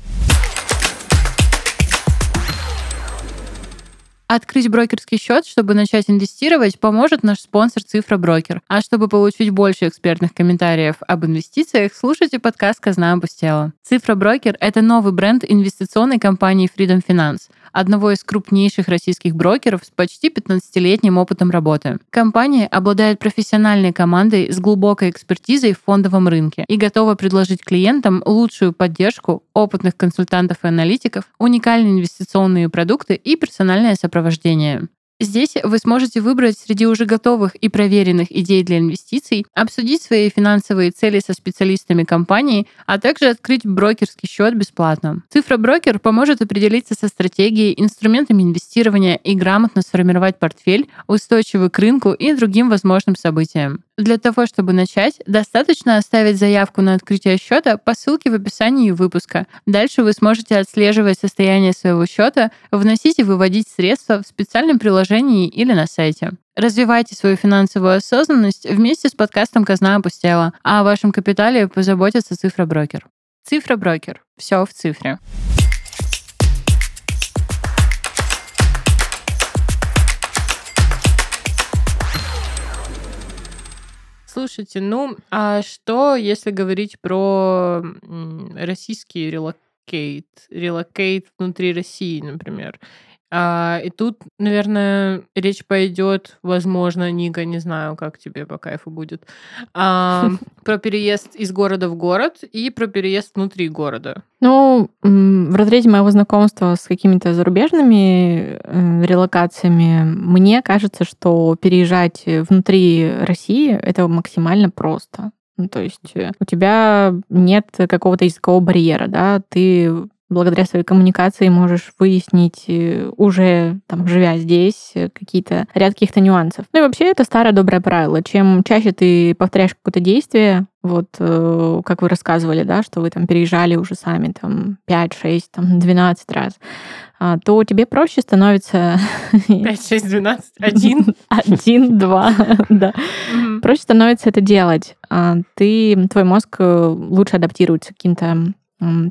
Открыть брокерский счет, чтобы начать инвестировать, поможет наш спонсор Цифра Брокер. А чтобы получить больше экспертных комментариев об инвестициях, слушайте подкаст «Казна опустела». Цифра Брокер — это новый бренд инвестиционной компании Freedom Finance, одного из крупнейших российских брокеров с почти 15-летним опытом работы. Компания обладает профессиональной командой с глубокой экспертизой в фондовом рынке и готова предложить клиентам лучшую поддержку опытных консультантов и аналитиков, уникальные инвестиционные продукты и персональное сопровождение. Здесь вы сможете выбрать среди уже готовых и проверенных идей для инвестиций, обсудить свои финансовые цели со специалистами компании, а также открыть брокерский счет бесплатно. Цифра брокер поможет определиться со стратегией, инструментами инвестирования и грамотно сформировать портфель, устойчивый к рынку и другим возможным событиям. Для того, чтобы начать, достаточно оставить заявку на открытие счета по ссылке в описании выпуска. Дальше вы сможете отслеживать состояние своего счета, вносить и выводить средства в специальном приложении или на сайте. Развивайте свою финансовую осознанность вместе с подкастом «Казна опустела», а о вашем капитале позаботится цифроброкер. Цифроброкер. Все в цифре. Слушайте, ну, а что, если говорить про российский relocate, relocate внутри России, например? А, и тут, наверное, речь пойдет, возможно, Ника, не знаю, как тебе по кайфу будет, а, про переезд из города в город и про переезд внутри города. Ну, в разрезе моего знакомства с какими-то зарубежными э, релокациями, мне кажется, что переезжать внутри России это максимально просто. Ну, то есть э, у тебя нет какого-то языкового барьера, да, ты благодаря своей коммуникации можешь выяснить э, уже там, живя здесь, э, какие-то ряд каких-то нюансов. Ну и вообще это старое доброе правило. Чем чаще ты повторяешь какое-то действие, вот э, как вы рассказывали, да, что вы там переезжали уже сами там 5, 6, там 12 раз, а, то тебе проще становится... 5, 6, 12, 1. 1, 2, да. Проще становится это делать. А, ты, твой мозг лучше адаптируется к каким-то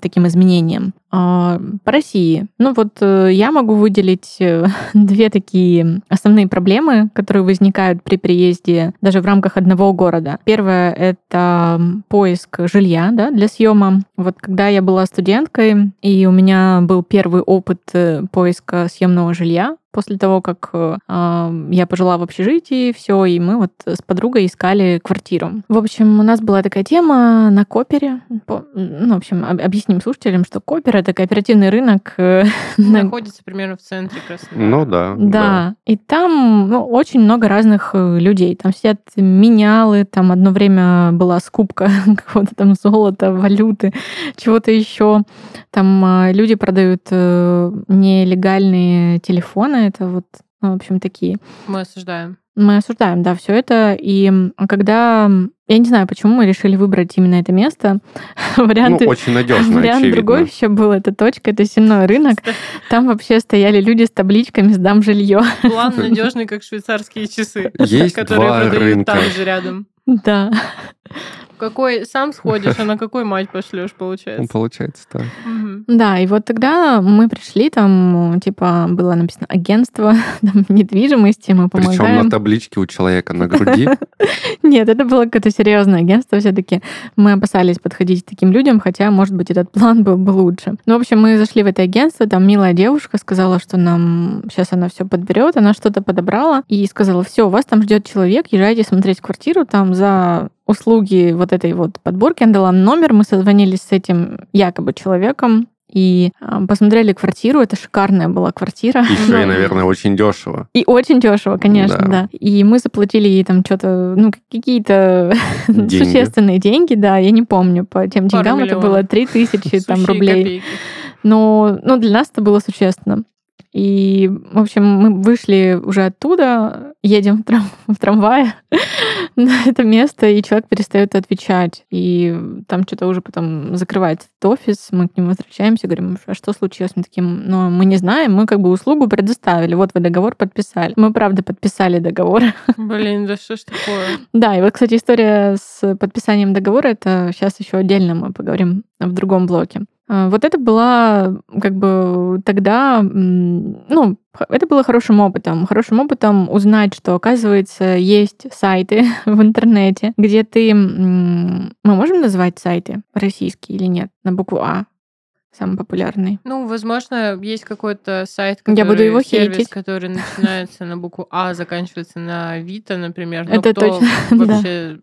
таким изменениям. А, по России. Ну вот э, я могу выделить э, две такие основные проблемы, которые возникают при приезде даже в рамках одного города. Первое — это поиск жилья да, для съема. Вот когда я была студенткой, и у меня был первый опыт э, поиска съемного жилья, после того, как э, я пожила в общежитии, все, и мы вот с подругой искали квартиру. В общем, у нас была такая тема на Копере. По, ну, в общем, объясним слушателям, что Копер — это кооперативный рынок. Э, Находится примерно в центре Краснодара. Ну да. Да, да. и там ну, очень много разных э, людей. Там сидят менялы, там одно время была скупка какого-то там золота, валюты, чего-то еще. Там э, люди продают нелегальные телефоны, это вот, ну, в общем, такие. Мы осуждаем. Мы осуждаем, да, все это. И когда я не знаю, почему мы решили выбрать именно это место. Варианты, ну, очень надежно, Вариант очевидно. другой еще был, это точка, это сенной рынок. Там вообще стояли люди с табличками «Сдам жилье». План надежный, как швейцарские часы, Есть которые два продают рынка. там же рядом. Да. Какой сам сходишь, а на какой мать пошлешь, получается? Ну, получается, так. Да, и вот тогда мы пришли, там, типа, было написано агентство там, недвижимости, мы Причем на помогаем. табличке у человека на груди. Нет, это было какое-то серьезное агентство все-таки. Мы опасались подходить к таким людям, хотя, может быть, этот план был бы лучше. Ну, в общем, мы зашли в это агентство, там милая девушка сказала, что нам сейчас она все подберет, она что-то подобрала и сказала, все, вас там ждет человек, езжайте смотреть квартиру, там за услуги вот этой вот подборки. Она дала номер, мы созвонились с этим якобы человеком, и а, посмотрели квартиру. Это шикарная была квартира. Еще и, наверное, очень дешево. И очень дешево, конечно, Да. да. И мы заплатили ей там что-то, ну, какие-то Деньги. существенные деньги, да, я не помню, по тем Пару деньгам это миллионов. было 3000 там рублей. копейки. Но, ну, для нас это было существенно. И, в общем, мы вышли уже оттуда, едем в, трам- в трамвае на это место, и человек перестает отвечать. И там что-то уже потом закрывается этот офис, мы к нему возвращаемся, говорим, а что случилось? Мы таким, ну, мы не знаем, мы как бы услугу предоставили, вот вы договор подписали. Мы, правда, подписали договор. Блин, да что ж такое? Да, и вот, кстати, история с подписанием договора, это сейчас еще отдельно мы поговорим в другом блоке. А, Вот это была как бы тогда, ну, это было хорошим опытом. Хорошим опытом узнать, что, оказывается, есть сайты в интернете, где ты... Мы можем назвать сайты российские или нет? На букву А. Самый популярный. Ну, возможно, есть какой-то сайт, Я который, буду его сервис, хейтить. который начинается на букву А, заканчивается на Вита, например. Но Это кто точно, вообще...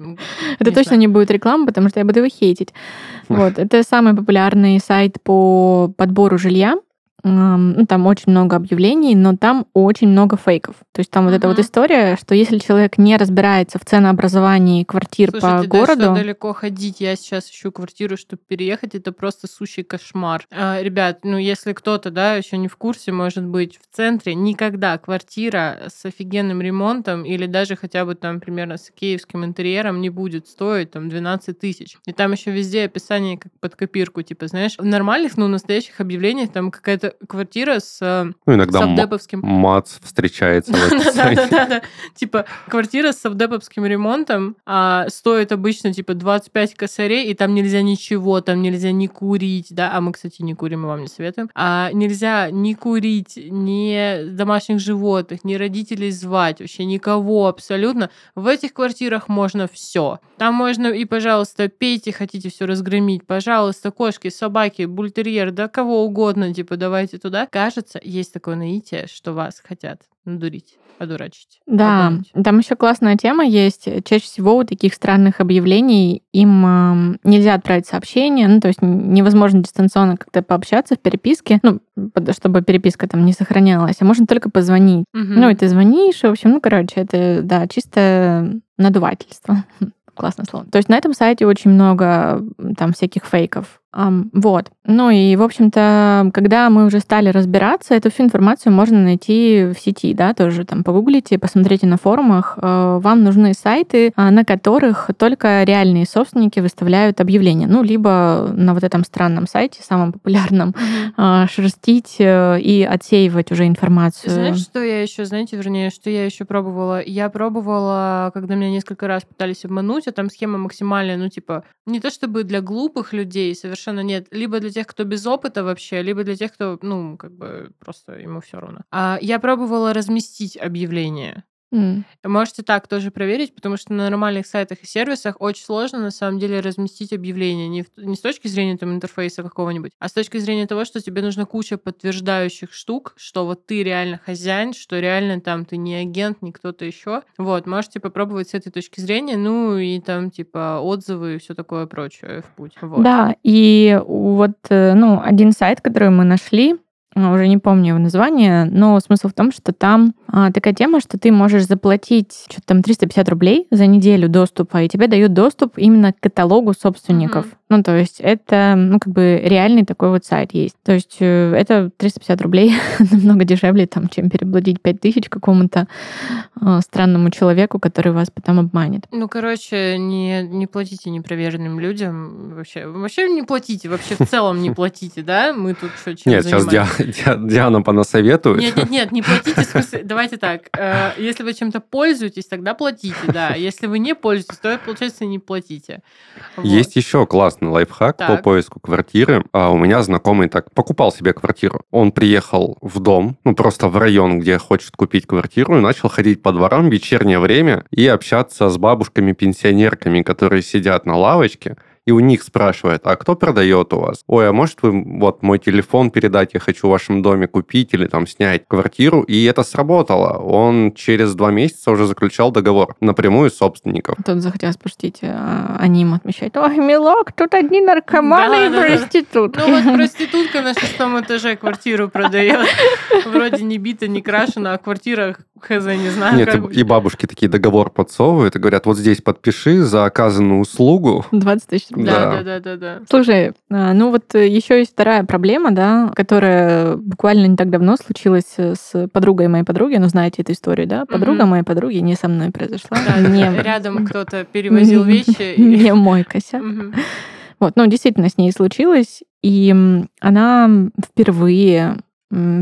Это не точно знаю. не будет реклама, потому что я буду его хейтить. Вот, это самый популярный сайт по подбору жилья. Ну, Там очень много объявлений, но там очень много фейков. То есть там вот эта вот история, что если человек не разбирается в ценообразовании квартир Слушайте, по да что городу, далеко ходить? Я сейчас ищу квартиру, чтобы переехать. Это просто сущий кошмар. А, ребят, ну если кто-то, да, еще не в курсе, может быть, в центре никогда квартира с офигенным ремонтом или даже хотя бы там примерно с киевским интерьером не будет стоить там 12 тысяч. И там еще везде описание как под копирку, типа, знаешь, в нормальных, ну, настоящих объявлениях там какая-то квартира с э, Ну, иногда совдеповским мац встречается да-да-да. Типа, квартира с совдеповским ремонтом а, стоит обычно, типа, 25 косарей, и там нельзя ничего, там нельзя не курить, да, а мы, кстати, не курим, мы вам не советуем. А, нельзя ни курить, ни домашних животных, ни родителей звать, вообще никого абсолютно. В этих квартирах можно все. Там можно и, пожалуйста, пейте, хотите все разгромить, пожалуйста, кошки, собаки, бультерьер, да кого угодно, типа, давайте туда. Кажется, есть такое наитие, что вас хотят надурить, одурачить. Да, обмануть. там еще классная тема есть. Чаще всего у таких странных объявлений им эм, нельзя отправить сообщение, ну, то есть невозможно дистанционно как-то пообщаться в переписке, ну, чтобы переписка там не сохранялась, а можно только позвонить. Мгм. Ну, и ты звонишь, и, в общем, ну, короче, это, да, чисто надувательство. Классное слово. То есть на этом сайте очень много там всяких фейков. Вот. Ну и, в общем-то, когда мы уже стали разбираться, эту всю информацию можно найти в сети, да, тоже там погуглите, посмотрите на форумах. Э, Вам нужны сайты, а, на которых только реальные собственники выставляют объявления. Ну, либо на вот этом странном сайте, самом популярном, а, шерстить э, и отсеивать уже информацию. Знаешь, что я еще, знаете, вернее, что я еще пробовала? Я пробовала, когда меня несколько раз пытались обмануть, а там схема максимальная, ну, типа, не то чтобы для глупых людей, совершенно нет, либо для тех, кто без опыта вообще, либо для тех, кто, ну, как бы просто ему все равно. А я пробовала разместить объявление. М. Можете так тоже проверить, потому что на нормальных сайтах и сервисах очень сложно на самом деле разместить объявление не, в- не с точки зрения там интерфейса какого-нибудь, а с точки зрения того, что тебе нужна куча подтверждающих штук, что вот ты реально хозяин, что реально там ты не агент, не кто-то еще. Вот, можете попробовать с этой точки зрения, ну и там типа отзывы и все такое прочее в путь. Вот. Да, и вот, э, ну, один сайт, который мы нашли, уже не помню его название, но смысл в том, что там а, такая тема, что ты можешь заплатить что-то там 350 рублей за неделю доступа, и тебе дают доступ именно к каталогу собственников. Мгм. Ну, то есть это, ну, как бы реальный такой вот сайт есть. То есть э, это 350 рублей намного дешевле, там, чем переплатить 5000 какому-то а, странному человеку, который вас потом обманет. Ну, короче, не, не платите непроверенным людям. Вообще, вообще не платите, вообще в целом не платите, да? Мы тут что, чем Нет, сейчас Диана понасоветует. Нет, нет, нет, не платите, давайте так, э, если вы чем-то пользуетесь, тогда платите, да. Если вы не пользуетесь, то, получается, не платите. Есть еще классный лайфхак по поиску квартиры. А у меня знакомый так покупал себе квартиру. Он приехал в дом, ну просто в район, где хочет купить квартиру, и начал ходить по дворам в вечернее время и общаться с бабушками-пенсионерками, которые сидят на лавочке, и у них спрашивает, а кто продает у вас? Ой, а может вы вот мой телефон передать, я хочу в вашем доме купить или там снять квартиру? И это сработало. Он через два месяца уже заключал договор напрямую с собственников. Тут захотелось пошутить, а, они им отмечают, ой, милок, тут одни наркоманы Да, и да, да. проститутки. Ну вот проститутка на шестом этаже квартиру продает. Вроде не бита, не крашена, а квартира, хз, не знаю. Нет, как... и, бабушки такие договор подсовывают и говорят, вот здесь подпиши за оказанную услугу. 20 тысяч. Да, Да. да, да, да, да. Слушай, а, ну вот еще есть вторая проблема, да, которая буквально не так давно случилась с подругой моей подруги, ну знаете эту историю, да? Подруга Мгм. моей подруги не со мной произошла. Да, не, рядом кто-то перевозил вещи. не мой косяк. Вот, ну, действительно, с ней случилось. И она впервые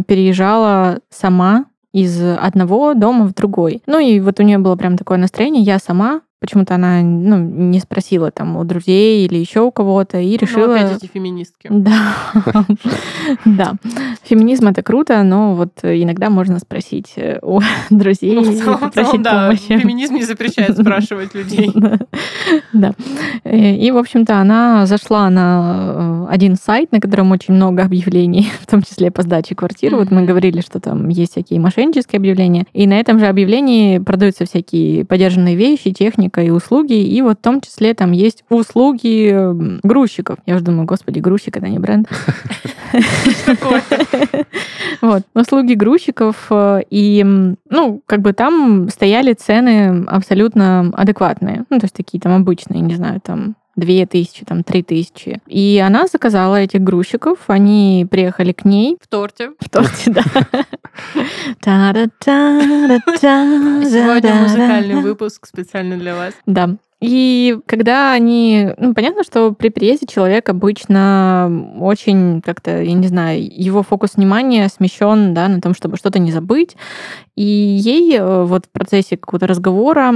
переезжала сама из одного дома в другой. Ну, и вот у нее было прям такое настроение, я сама. Почему-то она ну, не спросила там у друзей или еще у кого-то и Ну, решила... опять эти феминистки. Да, да. Феминизм это круто, но вот иногда можно спросить э, у друзей Ну, и попросить да, помощи. феминизм не запрещает спрашивать людей. Да. Э, И, в общем-то, она зашла на э, один сайт, на котором очень много объявлений, в том числе по сдаче квартиры. Вот мы говорили, что там есть всякие мошеннические объявления. И на этом же объявлении продаются всякие подержанные вещи, техника и услуги. И вот в том числе там есть услуги грузчиков. Я уже думаю, господи, грузчик это не бренд. Вот, услуги грузчиков, э, и, ну, как бы там стояли цены абсолютно адекватные, ну, то есть такие там обычные, не знаю, там две тысячи, там три тысячи. И она заказала этих грузчиков, они приехали к ней В торте. в торте, да. Сегодня музыкальный выпуск специально для вас. Да. И когда они... Ну, понятно, что при приезде человек обычно очень как-то, я не знаю, его фокус внимания смещен да, на том, чтобы что-то не забыть. И ей э, вот в процессе какого-то разговора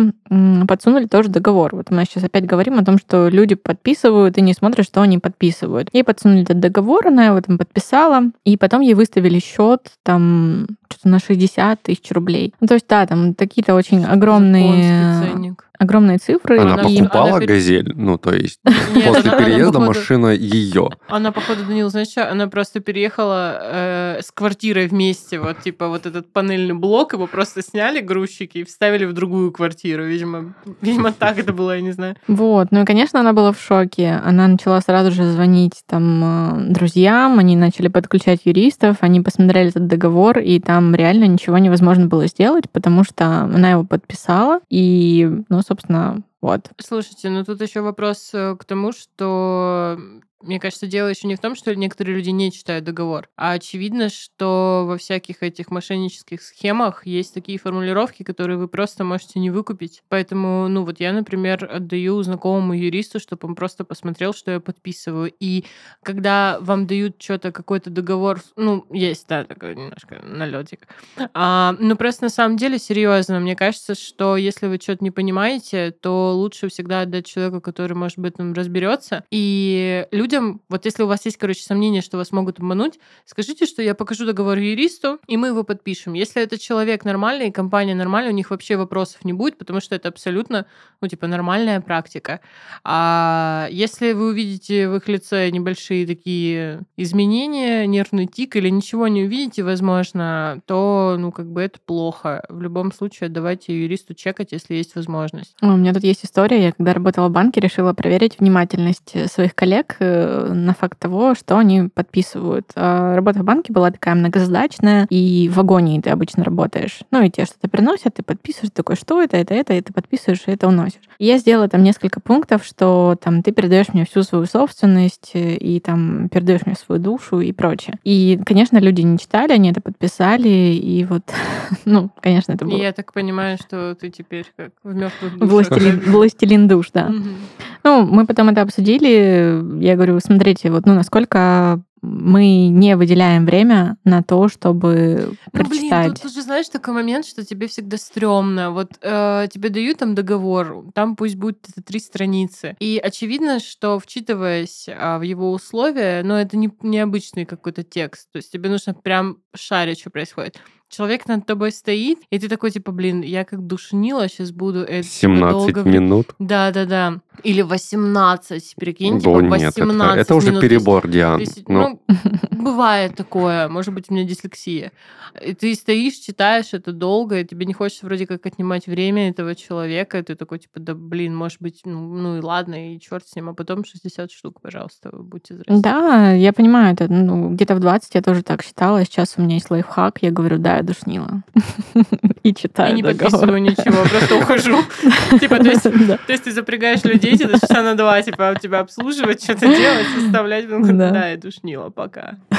подсунули тоже договор. Вот мы сейчас опять говорим о том, что люди подписывают и не смотрят, что они подписывают. Ей подсунули этот договор, она его там подписала, и потом ей выставили счет там что-то на 60 тысяч рублей. Ну, то есть, да, там какие-то очень огромные Японский ценник. Огромные цифры. Она Она- и- покупала она газель, ну то есть Нет, после она- она, переезда походу- машина ее. Она, походу, Данил, знаешь что? Она просто переехала э, с квартирой вместе. Вот, типа, вот этот панельный блок, его просто сняли грузчики и вставили в другую квартиру. Видимо, видимо так это было, я не знаю. Вот, ну и, конечно, она была в шоке. Она начала сразу же звонить там э, друзьям, они начали подключать юристов, они посмотрели этот договор, и там реально ничего невозможно было сделать, потому что она его подписала, и, ну, собственно, Вот. Слушайте, ну тут еще вопрос э, к тому, что мне кажется, дело еще не в том, что некоторые люди не читают договор, а очевидно, что во всяких этих мошеннических схемах есть такие формулировки, которые вы просто можете не выкупить. Поэтому, ну вот я, например, отдаю знакомому юристу, чтобы он просто посмотрел, что я подписываю. И когда вам дают что-то, какой-то договор, ну, есть, да, такой немножко налетик. А, ну, просто на самом деле, серьезно, мне кажется, что если вы что-то не понимаете, то лучше всегда отдать человеку, который, может быть, там разберется. И люди людям, вот если у вас есть, короче, сомнение, что вас могут обмануть, скажите, что я покажу договор юристу, и мы его подпишем. Если этот человек нормальный, и компания нормальная, у них вообще вопросов не будет, потому что это абсолютно, ну, типа, нормальная практика. А если вы увидите в их лице небольшие такие изменения, нервный тик или ничего не увидите, возможно, то, ну, как бы это плохо. В любом случае, давайте юристу чекать, если есть возможность. У меня тут есть история. Я когда работала в банке, решила проверить внимательность своих коллег э, на факт того, что они подписывают. А работа в банке была такая многозадачная, и в вагоне ты обычно работаешь. Ну, и тебе что-то приносят, ты подписываешь, такой, что это, это, это, и ты подписываешь, и это уносишь. И я сделала там несколько пунктов, что там ты передаешь мне всю свою собственность, и там передаешь мне свою душу и прочее. И, конечно, люди не читали, они это подписали, и вот, ну, конечно, это было... Я так понимаю, что ты теперь как в мертвых. Властелин, властелин душ, да. Ну, мы потом это обсудили. Я говорю, смотрите, вот ну насколько мы не выделяем время на то, чтобы ну, прочитать. Блин, тут, тут же знаешь такой момент, что тебе всегда стрёмно. Вот э, тебе дают там договор, там пусть будет это три страницы. И очевидно, что вчитываясь э, в его условия, но ну, это не необычный какой-то текст. То есть тебе нужно прям шарить, что происходит человек над тобой стоит, и ты такой, типа, блин, я как душнила, сейчас буду это 17 долго... минут? Да-да-да. Или 18, прикинь, типа 18 нет, это, это уже перебор, Диан. Есть, ну, бывает такое, может быть, у меня дислексия. И ты стоишь, читаешь это долго, и тебе не хочется вроде как отнимать время этого человека, и ты такой, типа, да, блин, может быть, ну, ну и ладно, и черт с ним, а потом 60 штук, пожалуйста, будьте здрасте. Да, я понимаю, это, ну, где-то в 20 я тоже так считала, сейчас у меня есть лайфхак, я говорю, да, я душнила. И читаю И не подписываю ничего, просто ухожу. Типа, то есть ты запрягаешь людей, тебе часа на два, типа, тебя обслуживать, что-то делать, составлять. Да, я душнила пока.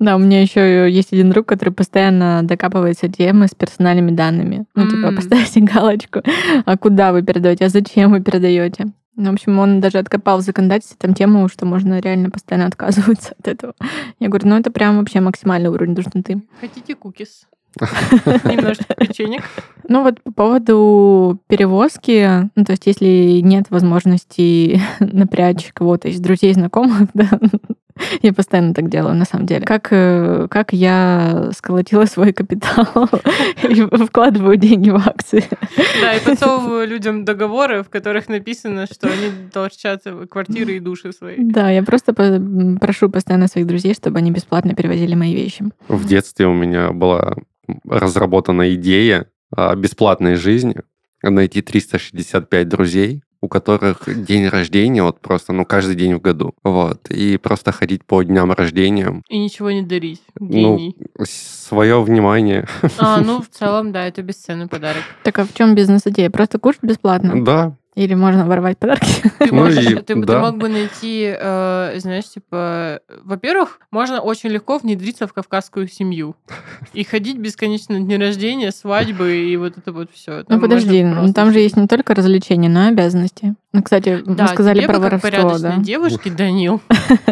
Да, у меня еще есть один друг, который постоянно докапывается темы с персональными данными. Ну, mm. типа, поставьте галочку. А куда вы передаете? А зачем вы передаете? Ну, в общем, он даже откопал в законодательстве там тему, что можно реально постоянно отказываться от этого. Я говорю, ну это прям вообще максимальный уровень душноты. Хотите кукис? Немножечко печенек. Ну вот по поводу перевозки, ну то есть если нет возможности напрячь кого-то из друзей, знакомых, да, Я постоянно так делаю, на самом деле. Как, э, как я сколотила свой капитал и вкладываю деньги в акции. Да, и подсовываю людям договоры, в которых написано, что они торчат квартиры и души свои. Да, я просто прошу постоянно своих друзей, чтобы они бесплатно перевозили мои вещи. В детстве у меня была разработана идея бесплатной жизни, найти 365 друзей, у которых день рождения вот просто, ну, каждый день в году. Вот. И просто ходить по дням рождения. И ничего не дарить. Гений. Ну, свое внимание. А, ну, в целом, да, это бесценный подарок. Так а в чем бизнес-идея? Просто кушать бесплатно? Да, или можно воровать подарки? Ты, ну можешь, и, ты, да. ты мог бы найти, э, знаешь, типа, во-первых, можно очень легко внедриться в кавказскую семью и ходить бесконечно на дни рождения, свадьбы и вот это вот все. Ну подожди, ну, там же есть не только развлечения, но и обязанности. Ну, кстати, да, мы сказали про бы, воровство, как да? девушке, Данил,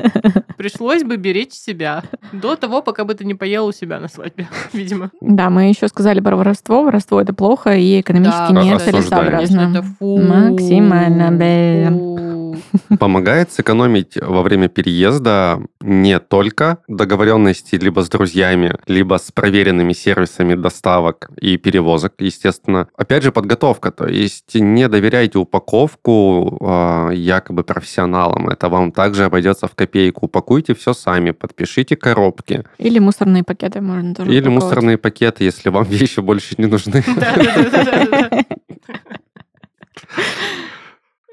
пришлось бы беречь себя до того, пока бы ты не поел у себя на свадьбе, видимо. Да, мы еще сказали про воровство. Воровство это плохо и экономически да, нецелесообразно. Это фу. Максимально. Помогает сэкономить во время переезда не только договоренности либо с друзьями, либо с проверенными сервисами доставок и перевозок, естественно. Опять же, подготовка. То есть не доверяйте упаковку э, якобы профессионалам. Это вам также обойдется в копейку. Упакуйте все сами, подпишите коробки. Или мусорные пакеты можно тоже Или упаковать. мусорные пакеты, если вам вещи больше не нужны.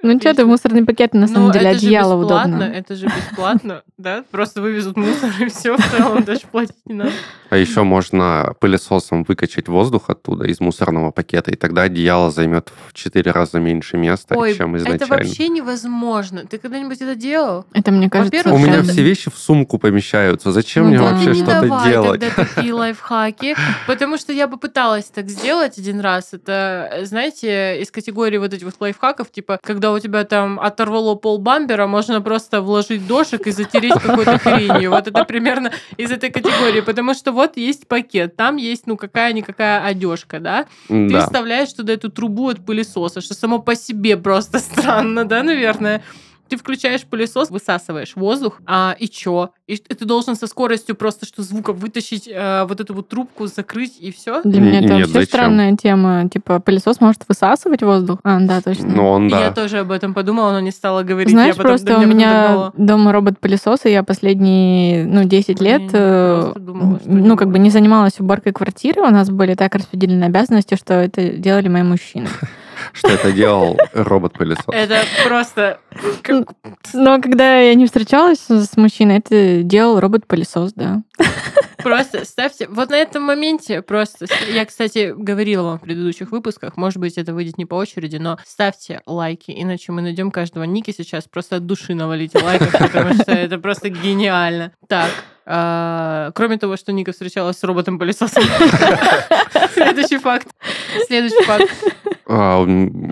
Ну что ты, мусорный пакет, на самом Ну, деле, это же одеяло бесплатно, удобно. Это же бесплатно, да? Просто вывезут мусор и все, в целом даже платить не надо. А еще можно пылесосом выкачать воздух оттуда из мусорного пакета, и тогда одеяло займет в 4 раза меньше места, Ой, чем это изначально. вообще невозможно. Ты когда-нибудь это делал? Это, мне кажется, У меня все вещи в сумку помещаются. Зачем Ну мне да. вообще не что-то давай делать? тогда такие лайфхаки, потому что я попыталась так сделать один раз. Это, знаете, из категории вот этих вот лайфхаков, типа, когда у тебя там оторвало пол бампера, можно просто вложить дошек и затереть какой-то хренью. Вот это примерно из этой категории, потому что вот есть пакет, там есть, ну, какая-никакая одежка, да? Ты Да. вставляешь туда эту трубу от пылесоса, что само по себе просто странно, да, наверное? Ты включаешь пылесос, высасываешь воздух, а и чё? И ты должен со скоростью просто что звука вытащить э, вот эту вот трубку, закрыть и все. Для меня это Нет, вообще зачем? странная тема. Типа, пылесос может высасывать воздух? А, да, точно. Ну, он, Я да. тоже об этом подумала, но не стала говорить. Знаешь, я потом, просто у меня догнала. дома робот-пылесос, и я последние, ну, 10 Блин, лет, я э, думала, ну, как бы не занималась уборкой квартиры, у нас были так распределены обязанности, что это делали мои мужчины. Что это делал робот-пылесос. Это просто... как- Но когда я не встречалась с мужчиной, это делал робот-пылесос, да. Просто ставьте... Вот на этом моменте просто... Я, кстати, говорила вам в предыдущих выпусках, может быть, это выйдет не по очереди, но ставьте лайки, иначе мы найдем каждого Ники сейчас. Просто от души навалите лайков, потому что это просто гениально. Так, а, кроме того, что Ника встречалась с роботом-пылесосом. Следующий факт. Следующий факт. А,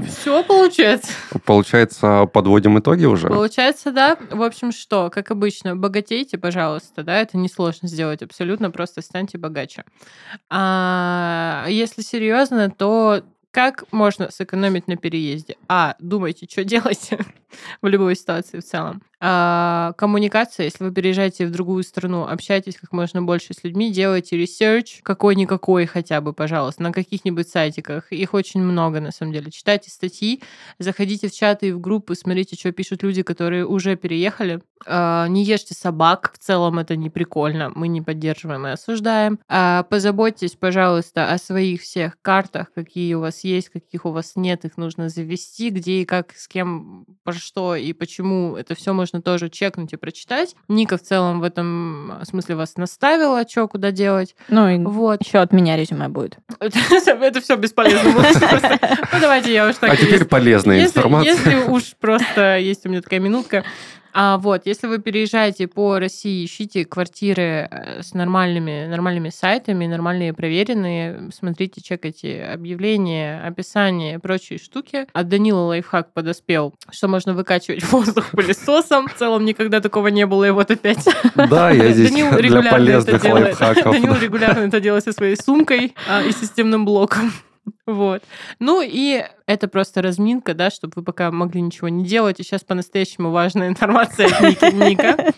Все получается. Получается, подводим итоги уже? Получается, да. В общем, что, как обычно, богатейте, пожалуйста, да, это несложно сделать абсолютно, просто станьте богаче. А если серьезно, то как можно сэкономить на переезде? А, думайте, что делать в любой ситуации в целом. А, коммуникация, если вы переезжаете в другую страну, общайтесь как можно больше с людьми, делайте research, какой-никакой хотя бы, пожалуйста, на каких-нибудь сайтиках. Их очень много, на самом деле. Читайте статьи, заходите в чаты и в группы, смотрите, что пишут люди, которые уже переехали. А, Не ешьте собак, в целом это не прикольно, мы не поддерживаем и осуждаем. А, Позаботьтесь, пожалуйста, о своих всех картах, какие у вас есть, каких у вас нет, их нужно завести, где и как, с кем, про что и почему. Это все можно тоже чекнуть и прочитать. Ника в целом в этом смысле вас наставила, что куда делать. Ну и Вот. еще от меня резюме будет. Это все бесполезно. Ну, давайте я уж так А теперь полезная информация. если уж просто есть у меня такая минутка. А вот, если вы переезжаете по России, ищите квартиры э, с нормальными, нормальными сайтами, нормальные, проверенные, смотрите, чекайте объявления, описание и прочие штуки. От Данила лайфхак подоспел, что можно выкачивать воздух пылесосом. В целом никогда такого не было, и вот опять. Да, я здесь Данил для полезных делает. лайфхаков. Данил регулярно это делает со своей сумкой а, и системным блоком. Вот. Ну и это просто разминка, да, чтобы вы пока могли ничего не делать. И сейчас по-настоящему важная информация от. Ника.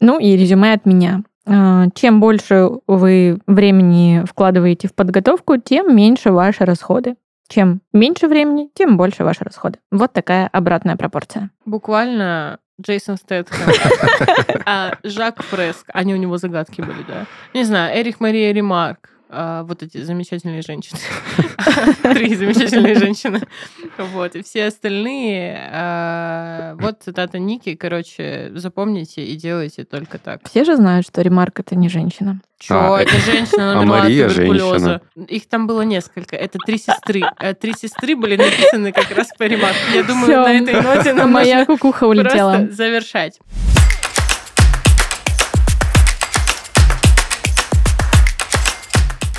Ну и резюме от меня. А, Чем больше вы времени вкладываете в подготовку, тем меньше ваши расходы. Чем меньше времени, тем больше ваши расходы. Вот такая обратная пропорция. Буквально Джейсон Стэтхэм, а Жак Фреск, они у него загадки были, да. Не знаю, Эрих Мария Ремарк, а, вот эти замечательные женщины. Три замечательные женщины. Вот, и все остальные. а, Вот цитата Ники, короче, запомните и делайте только так. Все же знают, что ремарк это не женщина. Чё, А, это женщина а умерла от Мария туберкулеза. Их там было несколько. Это три сестры. А Три сестры были написаны как раз по ремарку. Я думаю, на этой ноте нам Моя кукуха улетела. завершать.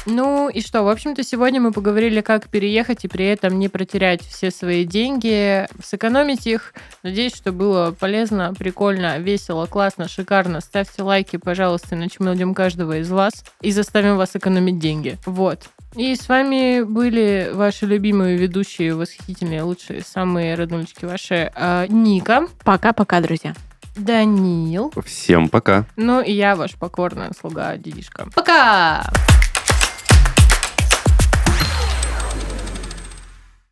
Ну и что, в общем-то, сегодня мы поговорили, как переехать и при этом не протерять все свои деньги, сэкономить их. Надеюсь, что было полезно, прикольно, весело, классно, шикарно. Ставьте лайки, пожалуйста, иначе мы найдем каждого из вас и заставим вас экономить деньги. Вот. И с вами были ваши любимые ведущие, восхитительные, лучшие, самые роднулечки ваши, а, Ника, Пока-пока, друзья. Данил, Всем пока. ну и я ваш покорная слуга Дидишка. Пока!